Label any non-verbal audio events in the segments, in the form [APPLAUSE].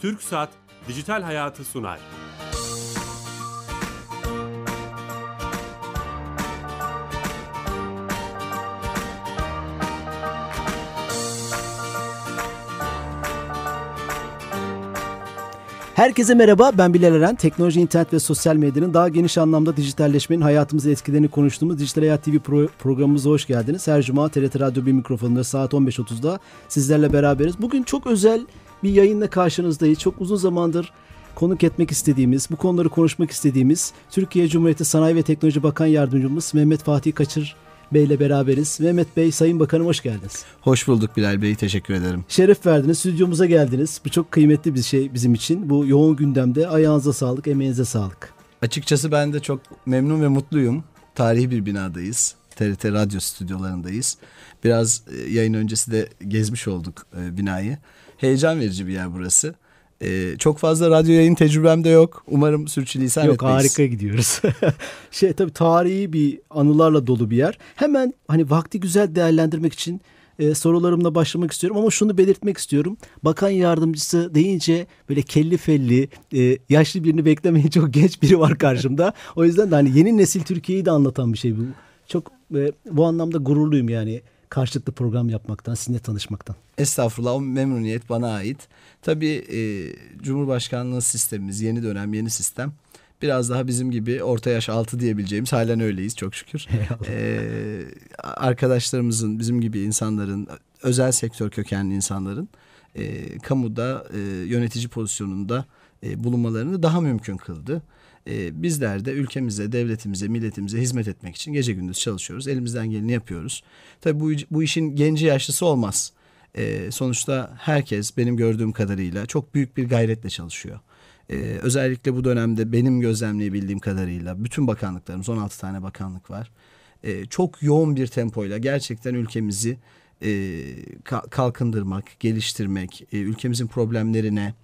Türk Saat Dijital Hayatı sunar. Herkese merhaba, ben Bilal Eren. Teknoloji, internet ve sosyal medyanın daha geniş anlamda dijitalleşmenin hayatımıza etkilerini konuştuğumuz Dijital Hayat TV pro- programımıza hoş geldiniz. Her cuma TRT Radyo 1 mikrofonunda saat 15.30'da sizlerle beraberiz. Bugün çok özel bir yayınla karşınızdayız. Çok uzun zamandır konuk etmek istediğimiz, bu konuları konuşmak istediğimiz Türkiye Cumhuriyeti Sanayi ve Teknoloji Bakan Yardımcımız Mehmet Fatih Kaçır Bey ile beraberiz. Mehmet Bey, Sayın Bakanım hoş geldiniz. Hoş bulduk Bilal Bey, teşekkür ederim. Şeref verdiniz, stüdyomuza geldiniz. Bu çok kıymetli bir şey bizim için. Bu yoğun gündemde ayağınıza sağlık, emeğinize sağlık. Açıkçası ben de çok memnun ve mutluyum. Tarihi bir binadayız. TRT radyo stüdyolarındayız. Biraz e, yayın öncesi de gezmiş olduk e, binayı. Heyecan verici bir yer burası. Ee, çok fazla radyo yayın tecrübem de yok. Umarım sürçülisan Yok etmeyiz. harika gidiyoruz. [LAUGHS] şey tabii tarihi bir anılarla dolu bir yer. Hemen hani vakti güzel değerlendirmek için e, sorularımla başlamak istiyorum ama şunu belirtmek istiyorum. Bakan yardımcısı deyince böyle kelli felli e, yaşlı birini beklemeyin çok [LAUGHS] genç biri var karşımda. o yüzden de hani yeni nesil Türkiye'yi de anlatan bir şey bu. Çok e, bu anlamda gururluyum yani karşılıklı program yapmaktan, sizinle tanışmaktan. Estağfurullah o memnuniyet bana ait. Tabii e, Cumhurbaşkanlığı sistemimiz yeni dönem yeni sistem. Biraz daha bizim gibi orta yaş altı diyebileceğimiz halen öyleyiz çok şükür. Ee, arkadaşlarımızın bizim gibi insanların özel sektör kökenli insanların e, kamuda e, yönetici pozisyonunda e, bulunmalarını daha mümkün kıldı. E, bizler de ülkemize, devletimize, milletimize hizmet etmek için gece gündüz çalışıyoruz. Elimizden geleni yapıyoruz. Tabii bu, bu işin genci yaşlısı olmaz. E, sonuçta herkes benim gördüğüm kadarıyla çok büyük bir gayretle çalışıyor. Ee, özellikle bu dönemde benim gözlemleyebildiğim kadarıyla bütün bakanlıklarımız 16 tane bakanlık var. Ee, çok yoğun bir tempoyla gerçekten ülkemizi e, ka- kalkındırmak, geliştirmek, e, ülkemizin problemlerine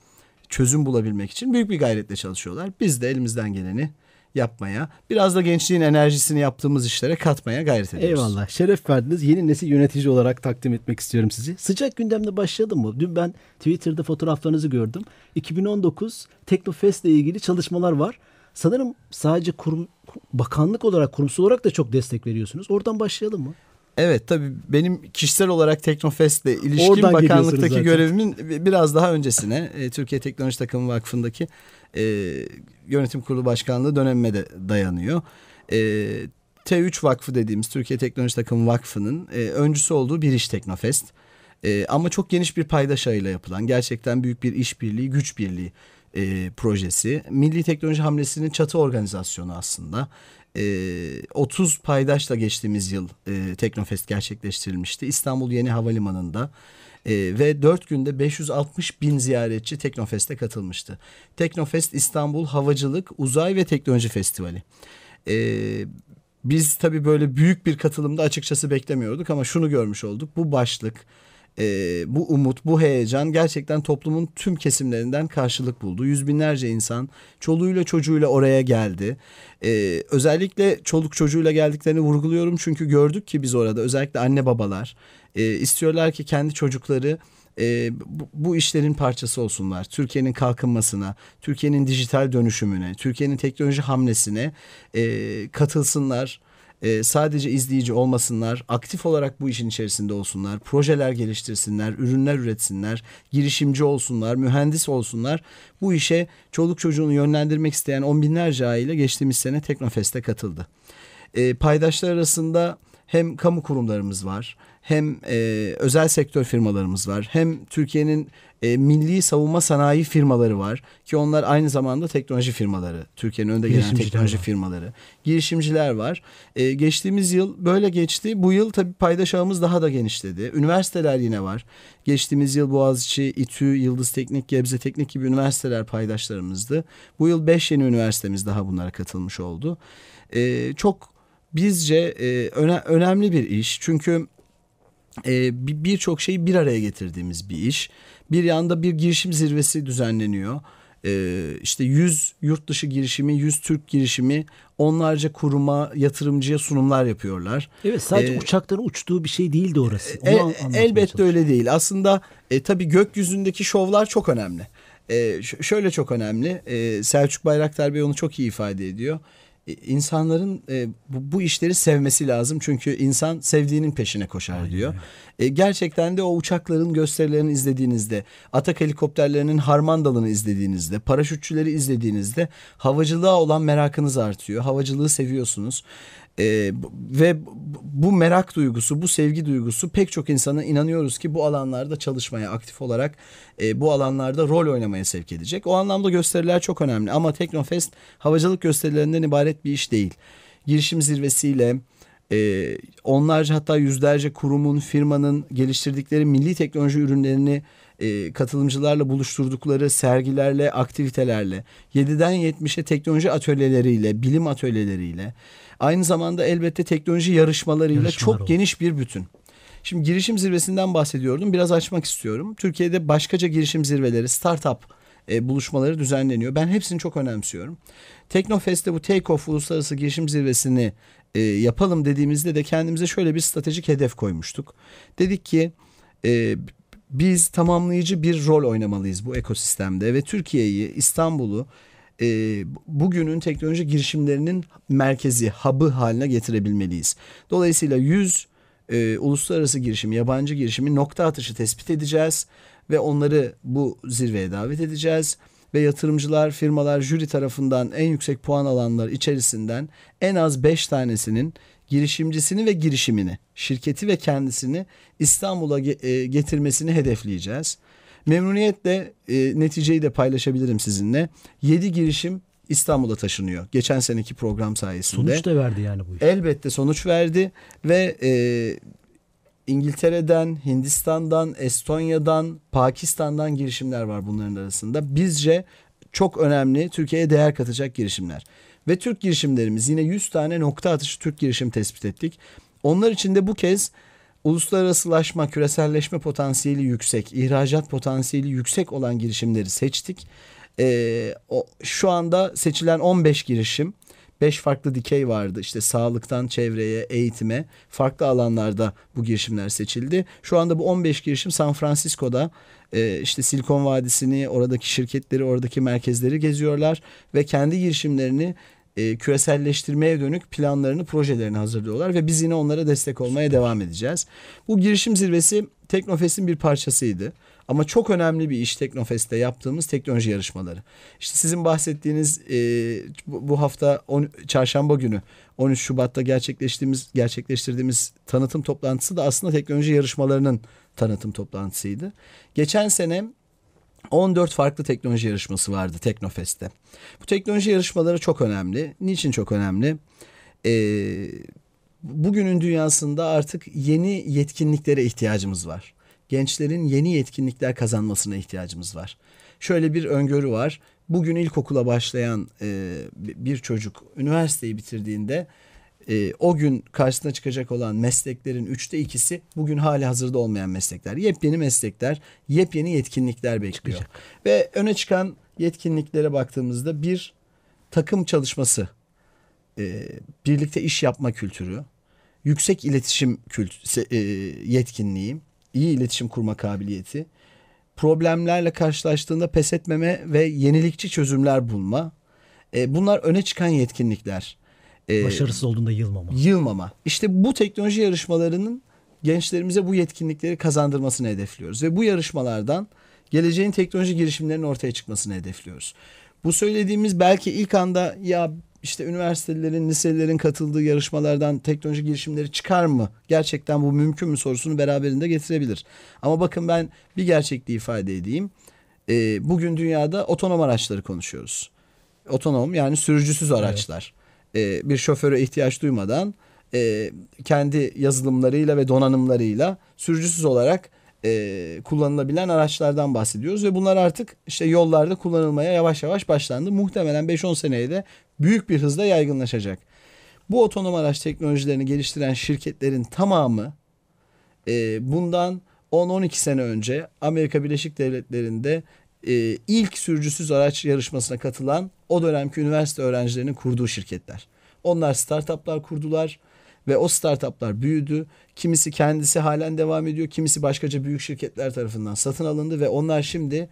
çözüm bulabilmek için büyük bir gayretle çalışıyorlar. Biz de elimizden geleni yapmaya, biraz da gençliğin enerjisini yaptığımız işlere katmaya gayret ediyoruz. Eyvallah. Şeref verdiniz. Yeni nesil yönetici olarak takdim etmek istiyorum sizi. Sıcak gündemde başladı mı? Dün ben Twitter'da fotoğraflarınızı gördüm. 2019 Teknofest ile ilgili çalışmalar var. Sanırım sadece kurum, bakanlık olarak, kurumsal olarak da çok destek veriyorsunuz. Oradan başlayalım mı? Evet tabii benim kişisel olarak Teknofest'le ilişkin Oradan bakanlıktaki görevimin biraz daha öncesine e, Türkiye Teknoloji Takımı Vakfı'ndaki e, yönetim kurulu başkanlığı dönemime de dayanıyor. E, T3 Vakfı dediğimiz Türkiye Teknoloji Takımı Vakfı'nın e, öncüsü olduğu bir iş Teknofest. E, ama çok geniş bir paydaş ağıyla yapılan gerçekten büyük bir işbirliği, güç birliği e, projesi. Milli Teknoloji Hamlesi'nin çatı organizasyonu aslında. E, 30 paydaşla geçtiğimiz yıl e, Teknofest gerçekleştirilmişti. İstanbul Yeni Havalimanı'nda e, ve 4 günde 560 bin ziyaretçi Teknofest'e katılmıştı. Teknofest İstanbul Havacılık, Uzay ve Teknoloji Festivali. E, biz tabii böyle büyük bir katılımda açıkçası beklemiyorduk ama şunu görmüş olduk. Bu başlık, e, bu umut, bu heyecan gerçekten toplumun tüm kesimlerinden karşılık buldu. Yüz binlerce insan çoluğuyla çocuğuyla oraya geldi. E, özellikle çoluk çocuğuyla geldiklerini vurguluyorum çünkü gördük ki biz orada özellikle anne babalar e, istiyorlar ki kendi çocukları e, bu, bu işlerin parçası olsunlar. Türkiye'nin kalkınmasına, Türkiye'nin dijital dönüşümüne, Türkiye'nin teknoloji hamlesine e, katılsınlar. E, sadece izleyici olmasınlar, aktif olarak bu işin içerisinde olsunlar, projeler geliştirsinler, ürünler üretsinler, girişimci olsunlar, mühendis olsunlar. Bu işe çoluk çocuğunu yönlendirmek isteyen on binlerce aile geçtiğimiz sene Teknofest'e katıldı. E, paydaşlar arasında hem kamu kurumlarımız var, hem e, özel sektör firmalarımız var, hem Türkiye'nin e, milli savunma sanayi firmaları var ki onlar aynı zamanda teknoloji firmaları, Türkiye'nin önde gelen teknoloji var. firmaları, girişimciler var. E, geçtiğimiz yıl böyle geçti. Bu yıl tabii paydaş ağımız daha da genişledi. Üniversiteler yine var. Geçtiğimiz yıl Boğaziçi, İTÜ, Yıldız Teknik, Gebze Teknik gibi üniversiteler paydaşlarımızdı. Bu yıl beş yeni üniversitemiz daha bunlara katılmış oldu. E, çok bizce e, öne, önemli bir iş. Çünkü birçok şeyi bir araya getirdiğimiz bir iş. Bir yanda bir girişim zirvesi düzenleniyor. Ee, işte 100 yurt dışı girişimi, 100 Türk girişimi onlarca kuruma, yatırımcıya sunumlar yapıyorlar. Evet sadece ee, uçakların uçtuğu bir şey değildi orası. Onu e, elbette öyle değil. Aslında e, tabii gökyüzündeki şovlar çok önemli. E, şöyle çok önemli. E, Selçuk Bayraktar Bey onu çok iyi ifade ediyor. E, insanların e, bu, bu işleri sevmesi lazım. Çünkü insan sevdiğinin peşine koşar Aynen. diyor. E, gerçekten de o uçakların gösterilerini izlediğinizde, atak helikopterlerinin harman dalını izlediğinizde, paraşütçüleri izlediğinizde havacılığa olan merakınız artıyor. Havacılığı seviyorsunuz. Ee, ve bu merak duygusu, bu sevgi duygusu pek çok insana inanıyoruz ki bu alanlarda çalışmaya, aktif olarak e, bu alanlarda rol oynamaya sevk edecek. O anlamda gösteriler çok önemli ama Teknofest havacılık gösterilerinden ibaret bir iş değil. Girişim zirvesiyle, e, onlarca hatta yüzlerce kurumun, firmanın geliştirdikleri milli teknoloji ürünlerini e, katılımcılarla buluşturdukları sergilerle, aktivitelerle, 7'den 70'e teknoloji atölyeleriyle, bilim atölyeleriyle, aynı zamanda elbette teknoloji yarışmalarıyla Yarışmalar çok oldu. geniş bir bütün. Şimdi girişim zirvesinden bahsediyordum. Biraz açmak istiyorum. Türkiye'de başkaca girişim zirveleri, startup e, buluşmaları düzenleniyor. Ben hepsini çok önemsiyorum. Teknofest'te bu Take Off Uluslararası Girişim Zirvesi'ni e, yapalım dediğimizde de kendimize şöyle bir stratejik hedef koymuştuk. Dedik ki e, biz tamamlayıcı bir rol oynamalıyız bu ekosistemde ve Türkiye'yi, İstanbul'u e, bugünün teknoloji girişimlerinin merkezi, hub'ı haline getirebilmeliyiz. Dolayısıyla 100 e, uluslararası girişim, yabancı girişimi nokta atışı tespit edeceğiz ve onları bu zirveye davet edeceğiz ve yatırımcılar, firmalar jüri tarafından en yüksek puan alanlar içerisinden en az 5 tanesinin girişimcisini ve girişimini, şirketi ve kendisini İstanbul'a e, getirmesini hedefleyeceğiz. Memnuniyetle e, neticeyi de paylaşabilirim sizinle. 7 girişim İstanbul'a taşınıyor. Geçen seneki program sayesinde. Sonuç da verdi yani bu iş. Elbette sonuç verdi ve e, İngiltere'den, Hindistan'dan, Estonya'dan, Pakistan'dan girişimler var bunların arasında. Bizce çok önemli Türkiye'ye değer katacak girişimler. Ve Türk girişimlerimiz yine 100 tane nokta atışı Türk girişim tespit ettik. Onlar için de bu kez uluslararasılaşma, küreselleşme potansiyeli yüksek, ihracat potansiyeli yüksek olan girişimleri seçtik. Ee, o, şu anda seçilen 15 girişim, 5 farklı dikey vardı. İşte sağlıktan çevreye, eğitime, farklı alanlarda bu girişimler seçildi. Şu anda bu 15 girişim San Francisco'da e, işte Silikon Vadisi'ni, oradaki şirketleri, oradaki merkezleri geziyorlar ve kendi girişimlerini e, küreselleştirmeye dönük planlarını, projelerini hazırlıyorlar ve biz yine onlara destek olmaya devam edeceğiz. Bu girişim zirvesi Teknofest'in bir parçasıydı. Ama çok önemli bir iş Teknofest'te yaptığımız teknoloji yarışmaları. İşte sizin bahsettiğiniz e, bu hafta on, çarşamba günü 13 Şubat'ta gerçekleştiğimiz gerçekleştirdiğimiz tanıtım toplantısı da aslında teknoloji yarışmalarının tanıtım toplantısıydı. Geçen sene 14 farklı teknoloji yarışması vardı Teknofest'te. Bu teknoloji yarışmaları çok önemli. Niçin çok önemli? Ee, bugünün dünyasında artık yeni yetkinliklere ihtiyacımız var. Gençlerin yeni yetkinlikler kazanmasına ihtiyacımız var. Şöyle bir öngörü var. Bugün ilkokula başlayan e, bir çocuk üniversiteyi bitirdiğinde e, o gün karşısına çıkacak olan mesleklerin üçte ikisi bugün hali hazırda olmayan meslekler. Yepyeni meslekler, yepyeni yetkinlikler bekliyor. Çıkacak. Ve öne çıkan yetkinliklere baktığımızda bir takım çalışması, e, birlikte iş yapma kültürü, yüksek iletişim kült e, yetkinliği, iyi iletişim kurma kabiliyeti, problemlerle karşılaştığında pes etmeme ve yenilikçi çözümler bulma. E, bunlar öne çıkan yetkinlikler. E, Başarısız olduğunda yılmama. Yılmama. İşte bu teknoloji yarışmalarının gençlerimize bu yetkinlikleri kazandırmasını hedefliyoruz. Ve bu yarışmalardan geleceğin teknoloji girişimlerinin ortaya çıkmasını hedefliyoruz. Bu söylediğimiz belki ilk anda ya işte üniversitelerin, liselerin katıldığı yarışmalardan teknoloji girişimleri çıkar mı? Gerçekten bu mümkün mü sorusunu beraberinde getirebilir. Ama bakın ben bir gerçekliği ifade edeyim. E, bugün dünyada otonom araçları konuşuyoruz. Otonom yani sürücüsüz araçlar. E, bir şoföre ihtiyaç duymadan e, kendi yazılımlarıyla ve donanımlarıyla sürücüsüz olarak e, kullanılabilen araçlardan bahsediyoruz ve bunlar artık işte yollarda kullanılmaya yavaş yavaş başlandı. Muhtemelen 5-10 seneye de büyük bir hızla yaygınlaşacak. Bu otonom araç teknolojilerini geliştiren şirketlerin tamamı bundan 10-12 sene önce Amerika Birleşik Devletleri'nde e, ilk sürücüsüz araç yarışmasına katılan o dönemki üniversite öğrencilerinin kurduğu şirketler. Onlar startuplar kurdular ve o startuplar büyüdü. Kimisi kendisi halen devam ediyor, kimisi başkaca büyük şirketler tarafından satın alındı ve onlar şimdi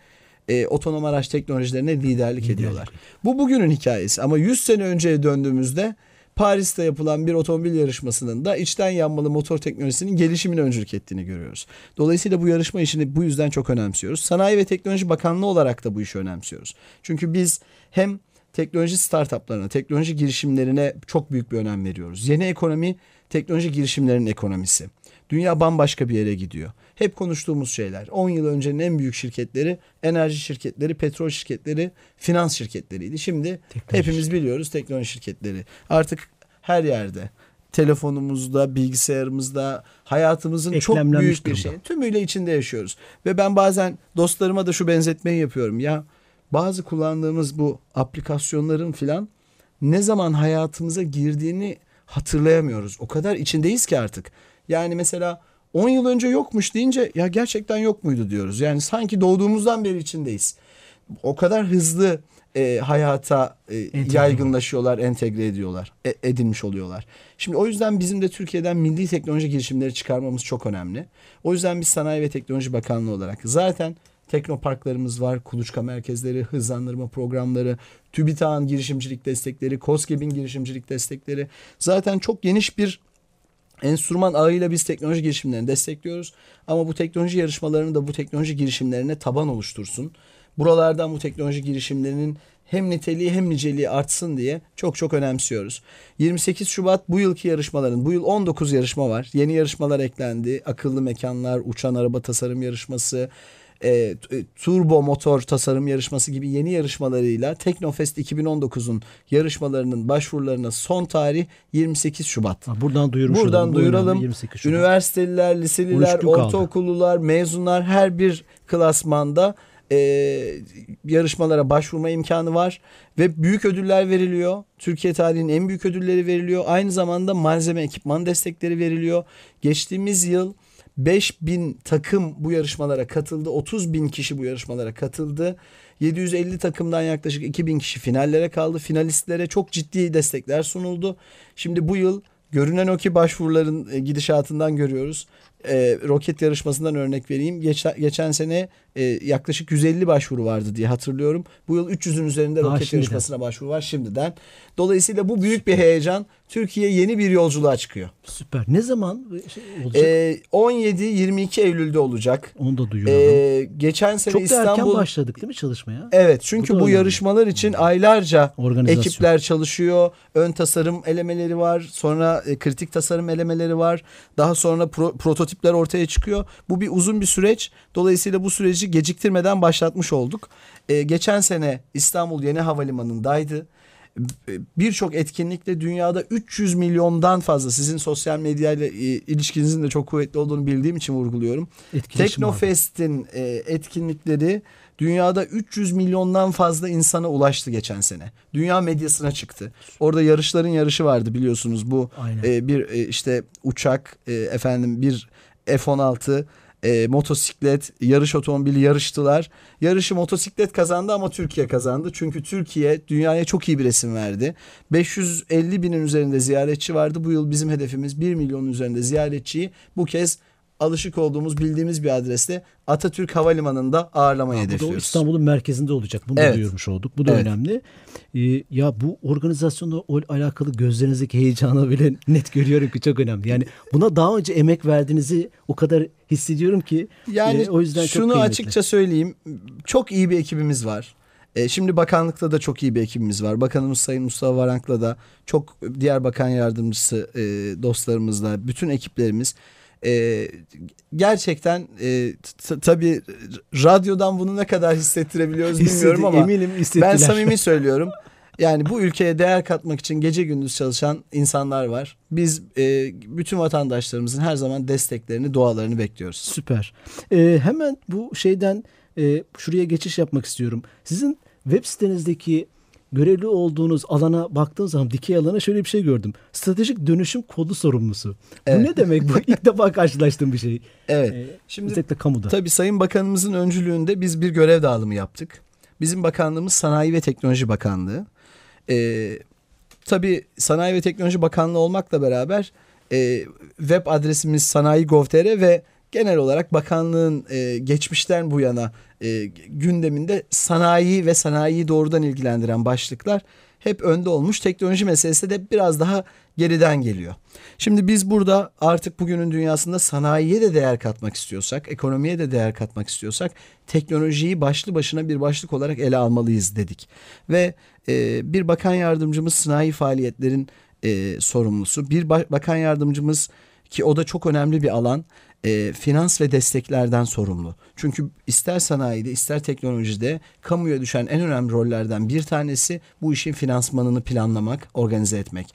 e, otonom araç teknolojilerine liderlik, liderlik ediyorlar. Bu bugünün hikayesi ama 100 sene önceye döndüğümüzde Paris'te yapılan bir otomobil yarışmasının da içten yanmalı motor teknolojisinin gelişimine öncülük ettiğini görüyoruz. Dolayısıyla bu yarışma işini bu yüzden çok önemsiyoruz. Sanayi ve Teknoloji Bakanlığı olarak da bu işi önemsiyoruz. Çünkü biz hem teknoloji startuplarına, teknoloji girişimlerine çok büyük bir önem veriyoruz. Yeni ekonomi teknoloji girişimlerinin ekonomisi. Dünya bambaşka bir yere gidiyor. Hep konuştuğumuz şeyler. 10 yıl öncenin en büyük şirketleri enerji şirketleri, petrol şirketleri, finans şirketleriydi. Şimdi teknoloji. hepimiz biliyoruz teknoloji şirketleri. Artık her yerde telefonumuzda, bilgisayarımızda, hayatımızın çok büyük bir şey. Tümüyle içinde yaşıyoruz. Ve ben bazen dostlarıma da şu benzetmeyi yapıyorum. Ya bazı kullandığımız bu aplikasyonların filan ne zaman hayatımıza girdiğini hatırlayamıyoruz. O kadar içindeyiz ki artık. Yani mesela 10 yıl önce yokmuş deyince ya gerçekten yok muydu diyoruz. Yani sanki doğduğumuzdan beri içindeyiz. O kadar hızlı e, hayata e, yaygınlaşıyorlar, entegre ediyorlar, e, edilmiş oluyorlar. Şimdi o yüzden bizim de Türkiye'den milli teknoloji girişimleri çıkarmamız çok önemli. O yüzden biz Sanayi ve Teknoloji Bakanlığı olarak zaten teknoparklarımız var, kuluçka merkezleri, hızlandırma programları, TÜBİTAK'ın girişimcilik destekleri, KOSGEB'in girişimcilik destekleri. Zaten çok geniş bir enstrüman ağıyla biz teknoloji girişimlerini destekliyoruz. Ama bu teknoloji yarışmalarını da bu teknoloji girişimlerine taban oluştursun. Buralardan bu teknoloji girişimlerinin hem niteliği hem niceliği artsın diye çok çok önemsiyoruz. 28 Şubat bu yılki yarışmaların, bu yıl 19 yarışma var. Yeni yarışmalar eklendi. Akıllı mekanlar, uçan araba tasarım yarışması, e, e, turbo motor tasarım yarışması gibi yeni yarışmalarıyla Teknofest 2019'un yarışmalarının başvurularına son tarih 28 Şubat. Ha, buradan duyurmuş Buradan olalım. duyuralım. 28 Şubat. Üniversiteliler, liseliler, ortaokullular, mezunlar her bir klasmanda e, yarışmalara başvurma imkanı var ve büyük ödüller veriliyor. Türkiye tarihinin en büyük ödülleri veriliyor. Aynı zamanda malzeme ekipman destekleri veriliyor. Geçtiğimiz yıl 5000 takım bu yarışmalara katıldı. 30 bin kişi bu yarışmalara katıldı. 750 takımdan yaklaşık 2000 kişi finallere kaldı. Finalistlere çok ciddi destekler sunuldu. Şimdi bu yıl görünen o ki başvuruların e, gidişatından görüyoruz e, roket yarışmasından örnek vereyim. Geçen, geçen sene e, yaklaşık 150 başvuru vardı diye hatırlıyorum. Bu yıl 300'ün üzerinde Daha roket şimdiden. yarışmasına başvuru var şimdiden. Dolayısıyla bu büyük bir heyecan. Türkiye yeni bir yolculuğa çıkıyor. Süper. Ne zaman şey olacak? E, 17-22 Eylül'de olacak. Onu da duyuyorum. E, geçen sene Çok İstanbul... Çok erken başladık değil mi çalışmaya? Evet. Çünkü bu, bu yarışmalar için aylarca ekipler çalışıyor. Ön tasarım elemeleri var. Sonra e, kritik tasarım elemeleri var. Daha sonra pro, prototip prototipler ortaya çıkıyor. Bu bir uzun bir süreç. Dolayısıyla bu süreci geciktirmeden başlatmış olduk. Ee, geçen sene İstanbul Yeni Havalimanı'ndaydı birçok etkinlikle dünyada 300 milyondan fazla sizin sosyal medyayla e, ilişkinizin de çok kuvvetli olduğunu bildiğim için vurguluyorum. Teknofest'in e, etkinlikleri dünyada 300 milyondan fazla insana ulaştı geçen sene. Dünya medyasına çıktı. Orada yarışların yarışı vardı biliyorsunuz bu e, bir e, işte uçak e, efendim bir F-16 e, motosiklet, yarış otomobili yarıştılar. Yarışı motosiklet kazandı ama Türkiye kazandı. Çünkü Türkiye dünyaya çok iyi bir resim verdi. 550 binin üzerinde ziyaretçi vardı. Bu yıl bizim hedefimiz 1 milyonun üzerinde ziyaretçiyi bu kez alışık olduğumuz bildiğimiz bir adreste Atatürk Havalimanı'nda ağırlamayı ha, hedefliyoruz. Bu da İstanbul'un merkezinde olacak. Bunu evet. da duyurmuş olduk. Bu da evet. önemli. Ee, ya bu organizasyonla alakalı gözlerinizdeki heyecanı bile [LAUGHS] net görüyorum ki çok önemli. Yani buna daha önce emek verdiğinizi o kadar hissediyorum ki. Yani e, o yüzden şunu çok açıkça söyleyeyim. Çok iyi bir ekibimiz var. E, şimdi bakanlıkta da çok iyi bir ekibimiz var. Bakanımız Sayın Mustafa Varank'la da çok diğer bakan yardımcısı e, dostlarımızla bütün ekiplerimiz e, gerçekten e, tabii radyodan bunu ne kadar hissettirebiliyoruz bilmiyorum ama eminim ben samimi söylüyorum. Yani bu ülkeye değer katmak için gece gündüz çalışan insanlar var. Biz e, bütün vatandaşlarımızın her zaman desteklerini, dualarını bekliyoruz. Süper. E, hemen bu şeyden e, şuraya geçiş yapmak istiyorum. Sizin web sitenizdeki görevli olduğunuz alana baktığım zaman dikey alana şöyle bir şey gördüm. Stratejik dönüşüm kodu sorumlusu. Evet. Bu ne demek bu? İlk [LAUGHS] defa karşılaştığım bir şey. Evet. Ee, Şimdi özellikle kamuda. Tabii Sayın Bakanımızın öncülüğünde biz bir görev dağılımı yaptık. Bizim bakanlığımız Sanayi ve Teknoloji Bakanlığı. Ee, tabii Sanayi ve Teknoloji Bakanlığı olmakla beraber e, web adresimiz sanayi.gov.tr ve genel olarak bakanlığın e, geçmişten bu yana e, gündeminde sanayi ve sanayiyi doğrudan ilgilendiren başlıklar hep önde olmuş. Teknoloji meselesi de biraz daha geriden geliyor. Şimdi biz burada artık bugünün dünyasında sanayiye de değer katmak istiyorsak, ekonomiye de değer katmak istiyorsak teknolojiyi başlı başına bir başlık olarak ele almalıyız dedik. Ve e, bir bakan yardımcımız sanayi faaliyetlerin e, sorumlusu, bir bakan yardımcımız ki o da çok önemli bir alan e, finans ve desteklerden sorumlu. Çünkü ister sanayide ister teknolojide kamuya düşen en önemli rollerden bir tanesi bu işin finansmanını planlamak, organize etmek.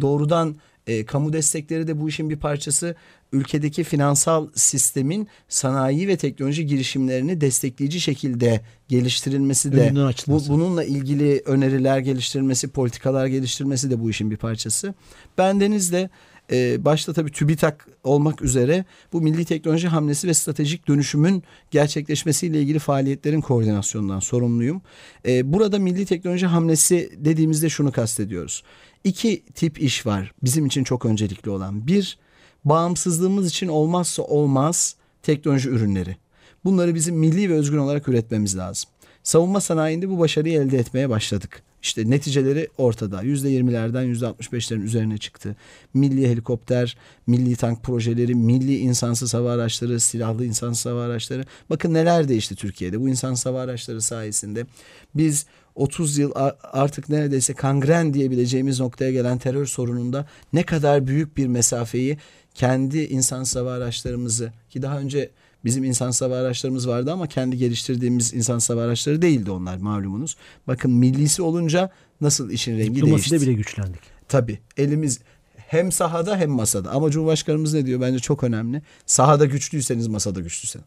Doğrudan e, kamu destekleri de bu işin bir parçası. Ülkedeki finansal sistemin sanayi ve teknoloji girişimlerini destekleyici şekilde geliştirilmesi de bu, bununla ilgili öneriler geliştirilmesi, politikalar geliştirilmesi de bu işin bir parçası. Bendeniz de e, başta tabii TÜBİTAK olmak üzere bu milli teknoloji hamlesi ve stratejik dönüşümün gerçekleşmesiyle ilgili faaliyetlerin koordinasyonundan sorumluyum. E, burada milli teknoloji hamlesi dediğimizde şunu kastediyoruz. İki tip iş var bizim için çok öncelikli olan. Bir, bağımsızlığımız için olmazsa olmaz teknoloji ürünleri. Bunları bizim milli ve özgün olarak üretmemiz lazım. Savunma sanayinde bu başarıyı elde etmeye başladık. İşte neticeleri ortada. Yüzde yirmilerden yüzde altmış beşlerin üzerine çıktı. Milli helikopter, milli tank projeleri, milli insansız hava araçları, silahlı insansız hava araçları. Bakın neler değişti Türkiye'de bu insansız hava araçları sayesinde. Biz 30 yıl artık neredeyse kangren diyebileceğimiz noktaya gelen terör sorununda ne kadar büyük bir mesafeyi kendi insansız hava araçlarımızı ki daha önce Bizim insan hava araçlarımız vardı ama kendi geliştirdiğimiz insan hava araçları değildi onlar malumunuz. Bakın millisi olunca nasıl işin rengi Diplomaside değişti. bile güçlendik. Tabii elimiz hem sahada hem masada. Ama Cumhurbaşkanımız ne diyor? Bence çok önemli. Sahada güçlüyseniz masada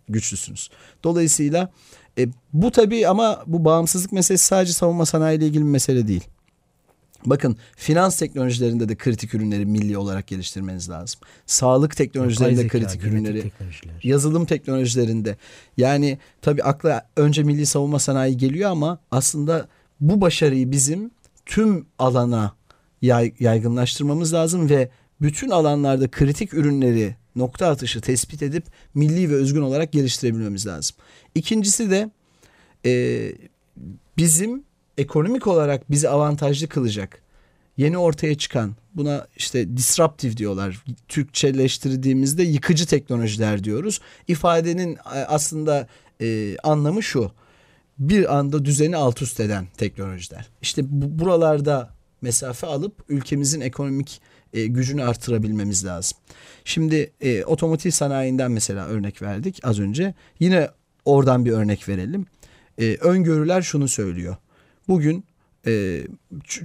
güçlüsünüz. Dolayısıyla e, bu tabii ama bu bağımsızlık meselesi sadece savunma sanayi ile ilgili bir mesele değil. Bakın finans teknolojilerinde de kritik ürünleri milli olarak geliştirmeniz lazım. Sağlık teknolojilerinde zeka, kritik ürünleri, yazılım teknolojilerinde. Yani tabii akla önce milli savunma sanayi geliyor ama aslında bu başarıyı bizim tüm alana yay, yaygınlaştırmamız lazım ve bütün alanlarda kritik ürünleri nokta atışı tespit edip milli ve özgün olarak geliştirebilmemiz lazım. İkincisi de e, bizim ekonomik olarak bizi avantajlı kılacak yeni ortaya çıkan buna işte disruptive diyorlar. Türkçeleştirdiğimizde yıkıcı teknolojiler diyoruz. İfadenin e, aslında e, anlamı şu. Bir anda düzeni alt üst eden teknolojiler. İşte bu, buralarda mesafe alıp ülkemizin ekonomik e, gücünü artırabilmemiz lazım. Şimdi e, otomotiv sanayinden mesela örnek verdik az önce. Yine oradan bir örnek verelim. E, öngörüler şunu söylüyor. Bugün e,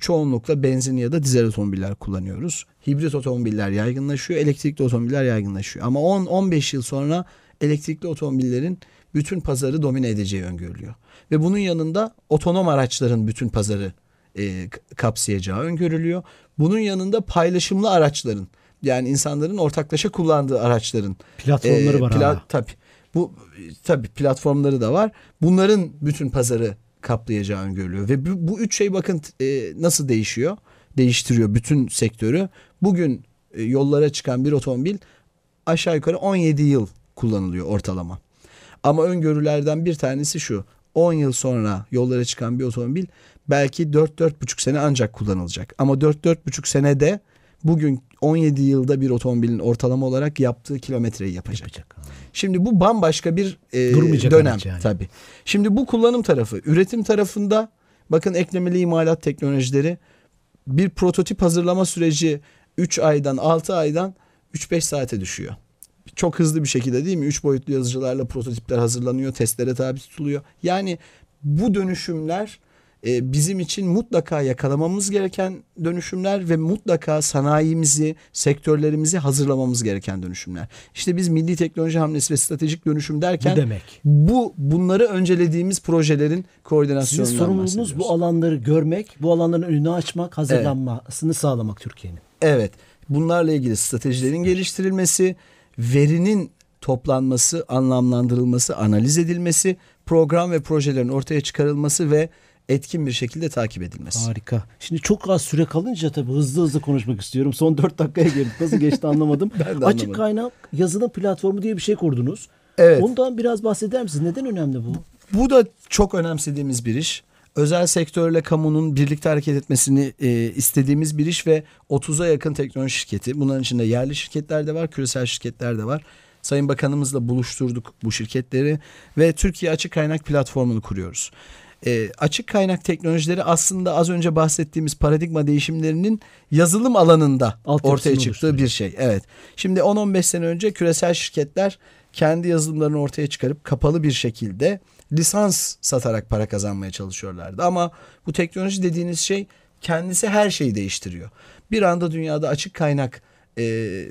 çoğunlukla benzin ya da dizel otomobiller kullanıyoruz. Hibrit otomobiller yaygınlaşıyor, elektrikli otomobiller yaygınlaşıyor. Ama 10-15 yıl sonra elektrikli otomobillerin bütün pazarı domine edeceği öngörülüyor. Ve bunun yanında otonom araçların bütün pazarı e, kapsayacağı öngörülüyor. Bunun yanında paylaşımlı araçların yani insanların ortaklaşa kullandığı araçların platformları e, var pla- Tabii. Bu tabii platformları da var. Bunların bütün pazarı kaplayacağı öngörülüyor. Ve bu, bu üç şey bakın e, nasıl değişiyor? Değiştiriyor bütün sektörü. Bugün e, yollara çıkan bir otomobil aşağı yukarı 17 yıl kullanılıyor ortalama. Ama öngörülerden bir tanesi şu. 10 yıl sonra yollara çıkan bir otomobil belki 4-4,5 sene ancak kullanılacak. Ama 4-4,5 senede bugün 17 yılda bir otomobilin ortalama olarak yaptığı kilometreyi yapacak. yapacak Şimdi bu bambaşka bir e, dönem yani. tabii. Şimdi bu kullanım tarafı, üretim tarafında bakın eklemeli imalat teknolojileri bir prototip hazırlama süreci 3 aydan 6 aydan 3-5 saate düşüyor. Çok hızlı bir şekilde değil mi? 3 boyutlu yazıcılarla prototipler hazırlanıyor, testlere tabi tutuluyor. Yani bu dönüşümler e, bizim için mutlaka yakalamamız gereken dönüşümler ve mutlaka sanayimizi, sektörlerimizi hazırlamamız gereken dönüşümler. İşte biz milli teknoloji hamlesi ve stratejik dönüşüm derken bu demek. Bu bunları öncelediğimiz projelerin koordinasyonundan Sizin sorumluluğunuz bu alanları görmek, bu alanların önünü açmak, hazırlanmasını evet. sağlamak Türkiye'nin. Evet. Bunlarla ilgili stratejilerin geliştirilmesi, verinin toplanması, anlamlandırılması, analiz edilmesi, program ve projelerin ortaya çıkarılması ve etkin bir şekilde takip edilmesi. Harika. Şimdi çok az süre kalınca tabii hızlı hızlı konuşmak istiyorum. Son 4 dakikaya girdik. Nasıl geçti anlamadım. [LAUGHS] ben de Açık anlamadım. kaynak yazılım platformu diye bir şey kurdunuz. Evet. Ondan biraz bahseder misiniz? Neden önemli bu? Bu da çok önemsediğimiz bir iş. Özel sektörle kamunun birlikte hareket etmesini e, istediğimiz bir iş ve 30'a yakın teknoloji şirketi. Bunların içinde yerli şirketler de var, küresel şirketler de var. Sayın Bakanımızla buluşturduk bu şirketleri ve Türkiye Açık Kaynak Platformu'nu kuruyoruz. E, açık kaynak teknolojileri aslında az önce bahsettiğimiz paradigma değişimlerinin yazılım alanında Altyapısını ortaya çıktığı oluşturuyor. bir şey. Evet. Şimdi 10-15 sene önce küresel şirketler kendi yazılımlarını ortaya çıkarıp kapalı bir şekilde lisans satarak para kazanmaya çalışıyorlardı. Ama bu teknoloji dediğiniz şey kendisi her şeyi değiştiriyor. Bir anda dünyada açık kaynak e,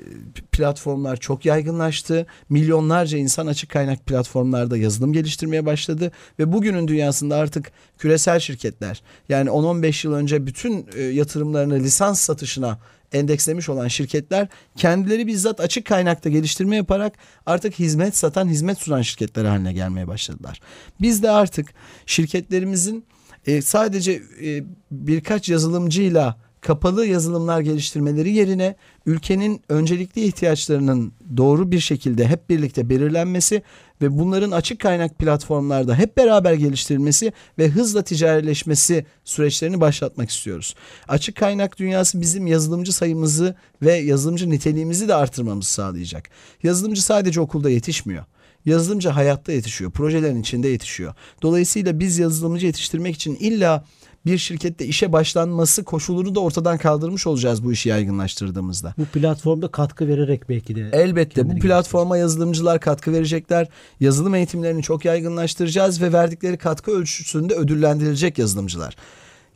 platformlar çok yaygınlaştı. Milyonlarca insan açık kaynak platformlarda yazılım geliştirmeye başladı ve bugünün dünyasında artık küresel şirketler yani 10-15 yıl önce bütün e, yatırımlarını lisans satışına endekslemiş olan şirketler kendileri bizzat açık kaynakta geliştirme yaparak artık hizmet satan, hizmet sunan şirketler haline gelmeye başladılar. Biz de artık şirketlerimizin e, sadece e, birkaç yazılımcıyla kapalı yazılımlar geliştirmeleri yerine ülkenin öncelikli ihtiyaçlarının doğru bir şekilde hep birlikte belirlenmesi ve bunların açık kaynak platformlarda hep beraber geliştirilmesi ve hızla ticarileşmesi süreçlerini başlatmak istiyoruz. Açık kaynak dünyası bizim yazılımcı sayımızı ve yazılımcı niteliğimizi de artırmamızı sağlayacak. Yazılımcı sadece okulda yetişmiyor. Yazılımcı hayatta yetişiyor, projelerin içinde yetişiyor. Dolayısıyla biz yazılımcı yetiştirmek için illa bir şirkette işe başlanması koşulunu da ortadan kaldırmış olacağız bu işi yaygınlaştırdığımızda. Bu platformda katkı vererek belki de. Elbette bu platforma yazılımcılar katkı verecekler. Yazılım eğitimlerini çok yaygınlaştıracağız ve verdikleri katkı ölçüsünde ödüllendirilecek yazılımcılar.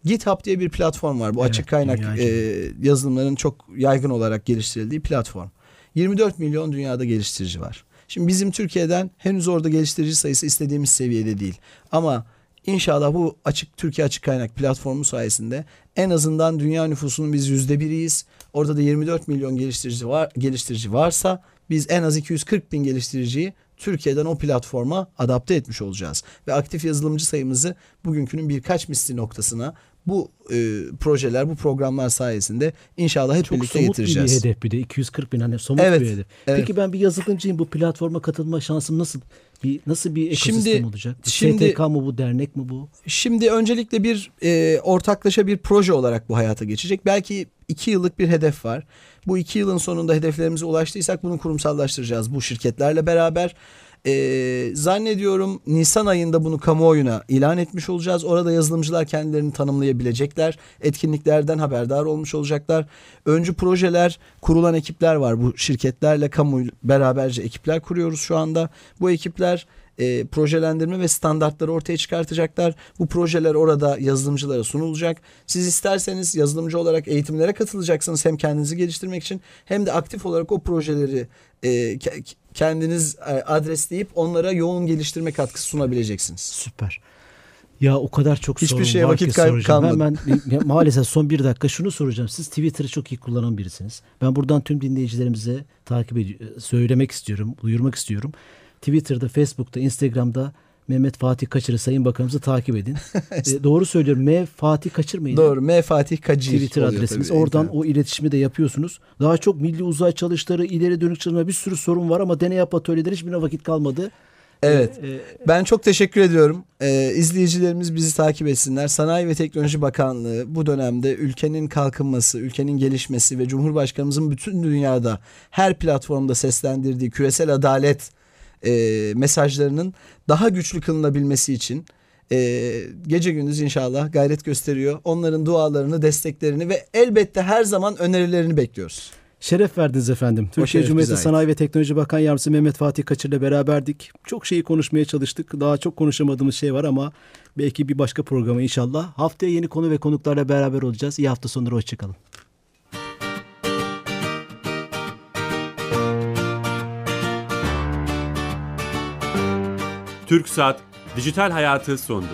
GitHub diye bir platform var. Bu Evet, açık kaynak e, yazılımların çok yaygın olarak geliştirildiği platform. 24 milyon dünyada geliştirici var. Şimdi bizim Türkiye'den henüz orada geliştirici sayısı istediğimiz seviyede değil. Ama inşallah bu açık Türkiye açık kaynak platformu sayesinde en azından dünya nüfusunun biz yüzde biriyiz. Orada da 24 milyon geliştirici var geliştirici varsa biz en az 240 bin geliştiriciyi Türkiye'den o platforma adapte etmiş olacağız. Ve aktif yazılımcı sayımızı bugünkünün birkaç misli noktasına bu e, projeler, bu programlar sayesinde inşallah hep Çok birlikte somut getireceğiz. bir hedef bir de 240 bin hani somut Evet, bir hedef. evet. Peki ben bir yazılımcıyım bu platforma katılma şansım nasıl bir nasıl bir ekosistem Şimdi- olacak? Bir şimdi- STK mı bu dernek mi bu? Şimdi öncelikle bir e, ortaklaşa bir proje olarak bu hayata geçecek. Belki iki yıllık bir hedef var. Bu iki yılın sonunda hedeflerimize ulaştıysak bunu kurumsallaştıracağız bu şirketlerle beraber. E, zannediyorum Nisan ayında bunu kamuoyuna ilan etmiş olacağız. Orada yazılımcılar kendilerini tanımlayabilecekler. Etkinliklerden haberdar olmuş olacaklar. Öncü projeler, kurulan ekipler var. Bu şirketlerle kamu beraberce ekipler kuruyoruz şu anda. Bu ekipler e, projelendirme ve standartları ortaya çıkartacaklar. Bu projeler orada yazılımcılara sunulacak. Siz isterseniz yazılımcı olarak eğitimlere katılacaksınız hem kendinizi geliştirmek için hem de aktif olarak o projeleri e, kendiniz e, adresleyip onlara yoğun geliştirme katkısı sunabileceksiniz. Süper. Ya o kadar çok Hiçbir sorun şeye var vakit ki soracağım. kalmadı. Hemen ya maalesef son bir dakika şunu soracağım. Siz Twitter'ı çok iyi kullanan birisiniz. Ben buradan tüm dinleyicilerimize takip edi- söylemek istiyorum, duyurmak istiyorum. Twitter'da, Facebook'ta, Instagram'da Mehmet Fatih Kaçır'ı Sayın Bakanımızı takip edin. [LAUGHS] E, doğru söylüyorum. M Fatih Kaçır mıydı? Doğru. M Fatih Kacir Twitter oluyor adresimiz. tabii. Oradan Evet. o iletişimi de yapıyorsunuz. Daha çok milli uzay çalışları, ileri dönük çalışma bir sürü sorun var ama deney yap atölyeleri hiçbirine vakit kalmadı. Evet. E, Ben çok teşekkür ediyorum. Ee, izleyicilerimiz bizi takip etsinler. Sanayi ve Teknoloji Bakanlığı bu dönemde ülkenin kalkınması, ülkenin gelişmesi ve Cumhurbaşkanımızın bütün dünyada her platformda seslendirdiği küresel adalet e, mesajlarının daha güçlü kılınabilmesi için e, gece gündüz inşallah gayret gösteriyor. Onların dualarını, desteklerini ve elbette her zaman önerilerini bekliyoruz. Şeref verdiniz efendim. Türkiye Cumhuriyeti. Sanayi ve Teknoloji Bakan Yardımcısı Mehmet Fatih Kaçır'la beraberdik. Çok şeyi konuşmaya çalıştık. Daha çok konuşamadığımız şey var ama belki bir başka programa inşallah. Haftaya yeni konu ve konuklarla beraber olacağız. İyi hafta sonları hoşçakalın. Türk Saat Dijital Hayatı sondu.